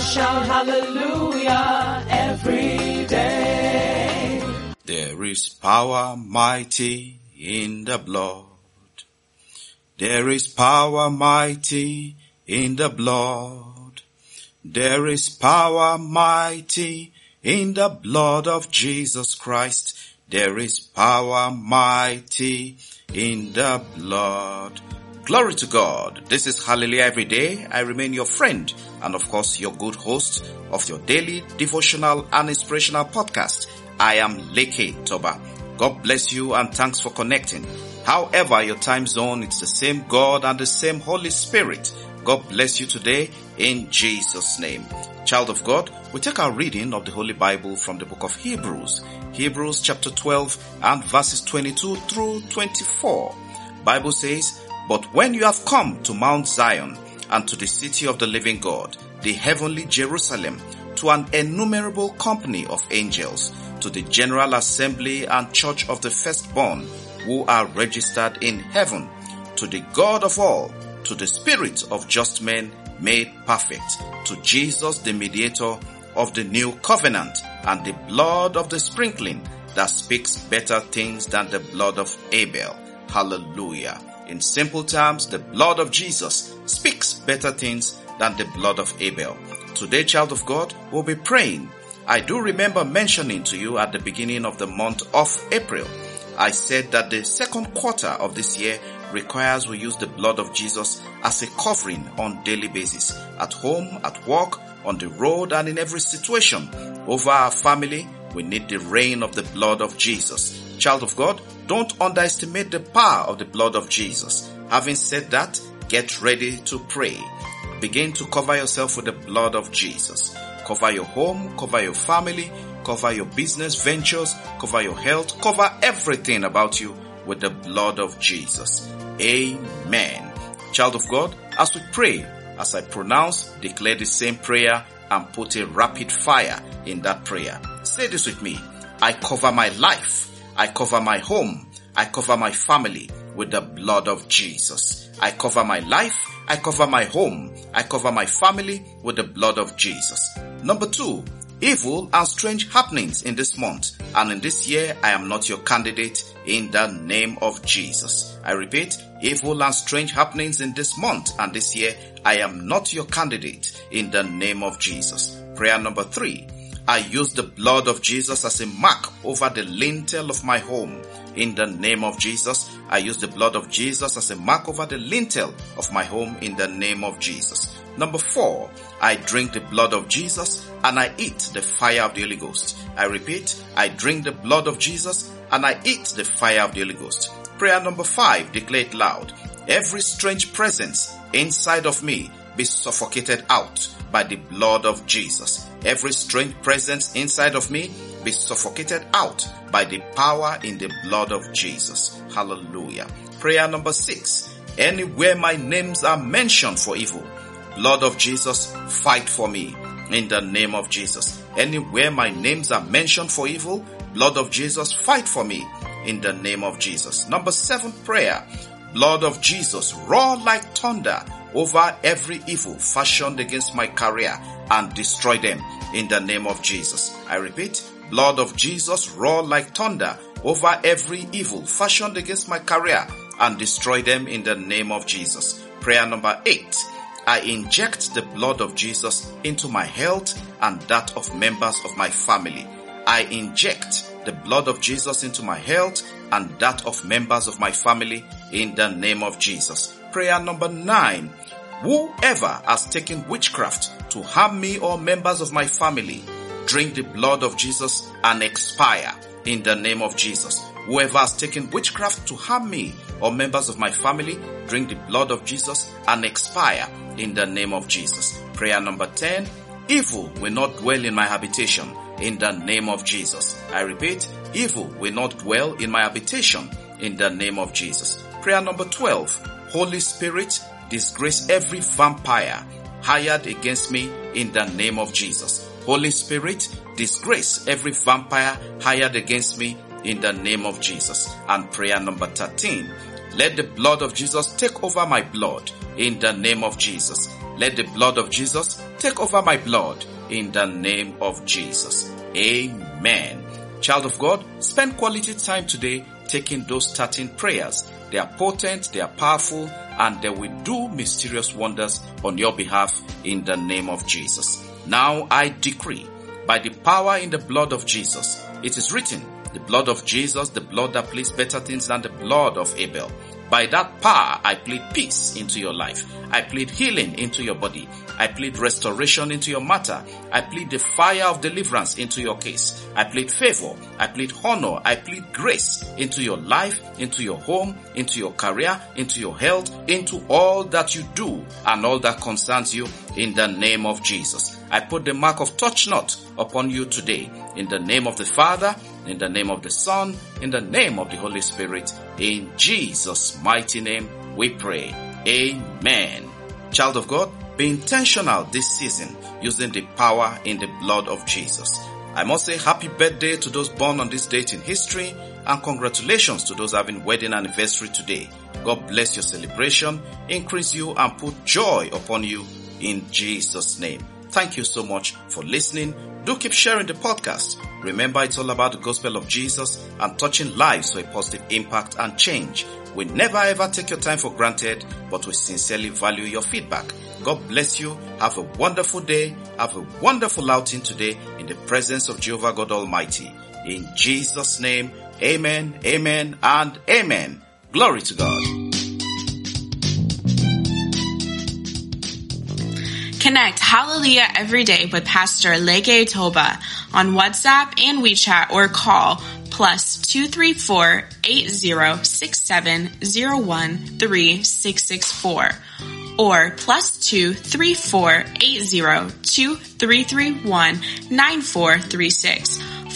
Shout hallelujah every day. There is power mighty in the blood. There is power mighty in the blood. There is power mighty in the blood of Jesus Christ. There is power mighty in the blood. Glory to God. This is Hallelujah every day. I remain your friend and of course your good host of your daily devotional and inspirational podcast. I am Leke Toba. God bless you and thanks for connecting. However, your time zone, it's the same God and the same Holy Spirit. God bless you today in Jesus name. Child of God, we take our reading of the Holy Bible from the book of Hebrews. Hebrews chapter 12 and verses 22 through 24. Bible says, But when you have come to Mount Zion and to the city of the living God, the heavenly Jerusalem, to an innumerable company of angels, to the general assembly and church of the firstborn who are registered in heaven, to the God of all, to the spirit of just men made perfect, to Jesus the mediator of the new covenant and the blood of the sprinkling that speaks better things than the blood of Abel. Hallelujah. In simple terms, the blood of Jesus speaks better things than the blood of Abel. Today, child of God, we'll be praying. I do remember mentioning to you at the beginning of the month of April, I said that the second quarter of this year requires we use the blood of Jesus as a covering on daily basis, at home, at work, on the road, and in every situation. Over our family, we need the reign of the blood of Jesus. Child of God, don't underestimate the power of the blood of Jesus. Having said that, get ready to pray. Begin to cover yourself with the blood of Jesus. Cover your home, cover your family, cover your business ventures, cover your health, cover everything about you with the blood of Jesus. Amen. Child of God, as we pray, as I pronounce, declare the same prayer and put a rapid fire in that prayer. Say this with me. I cover my life. I cover my home. I cover my family with the blood of Jesus. I cover my life. I cover my home. I cover my family with the blood of Jesus. Number two, evil and strange happenings in this month and in this year I am not your candidate in the name of Jesus. I repeat, evil and strange happenings in this month and this year I am not your candidate in the name of Jesus. Prayer number three, I use the blood of Jesus as a mark over the lintel of my home. In the name of Jesus, I use the blood of Jesus as a mark over the lintel of my home in the name of Jesus. Number four, I drink the blood of Jesus and I eat the fire of the Holy Ghost. I repeat, I drink the blood of Jesus and I eat the fire of the Holy Ghost. Prayer number five, declare it loud. Every strange presence inside of me be suffocated out by the blood of Jesus. Every strange presence inside of me be suffocated out by the power in the blood of Jesus. Hallelujah. Prayer number six. Anywhere my names are mentioned for evil, blood of Jesus, fight for me in the name of Jesus. Anywhere my names are mentioned for evil, blood of Jesus, fight for me in the name of Jesus. Number seven prayer. Blood of Jesus, roar like thunder over every evil fashioned against my career and destroy them in the name of Jesus. I repeat, blood of Jesus roar like thunder over every evil fashioned against my career and destroy them in the name of Jesus. Prayer number eight. I inject the blood of Jesus into my health and that of members of my family. I inject the blood of Jesus into my health and that of members of my family in the name of Jesus. Prayer number nine. Whoever has taken witchcraft to harm me or members of my family, drink the blood of Jesus and expire in the name of Jesus. Whoever has taken witchcraft to harm me or members of my family, drink the blood of Jesus and expire in the name of Jesus. Prayer number 10. Evil will not dwell in my habitation in the name of Jesus. I repeat, evil will not dwell in my habitation in the name of Jesus. Prayer number 12. Holy Spirit, disgrace every vampire hired against me in the name of Jesus. Holy Spirit, disgrace every vampire hired against me in the name of Jesus. And prayer number 13. Let the blood of Jesus take over my blood in the name of Jesus. Let the blood of Jesus take over my blood in the name of Jesus. Amen. Child of God, spend quality time today taking those 13 prayers. They are potent, they are powerful, and they will do mysterious wonders on your behalf in the name of Jesus. Now I decree by the power in the blood of Jesus, it is written, the blood of Jesus, the blood that pleads better things than the blood of Abel. By that power, I plead peace into your life. I plead healing into your body. I plead restoration into your matter. I plead the fire of deliverance into your case. I plead favor. I plead honor. I plead grace into your life, into your home, into your career, into your health, into all that you do and all that concerns you in the name of Jesus. I put the mark of touch not upon you today in the name of the Father, in the name of the Son, in the name of the Holy Spirit. In Jesus' mighty name we pray. Amen. Child of God, be intentional this season using the power in the blood of Jesus. I must say happy birthday to those born on this date in history and congratulations to those having wedding anniversary today. God bless your celebration, increase you and put joy upon you in Jesus name. Thank you so much for listening. Do keep sharing the podcast. Remember it's all about the gospel of Jesus and touching lives for a positive impact and change. We never ever take your time for granted, but we sincerely value your feedback. God bless you. Have a wonderful day. Have a wonderful outing today in the presence of Jehovah God Almighty. In Jesus name, amen, amen, and amen. Glory to God. Connect Hallelujah every day with Pastor Leke Toba on WhatsApp and WeChat or call plus 234 8067013664 or plus 234 802331 9436.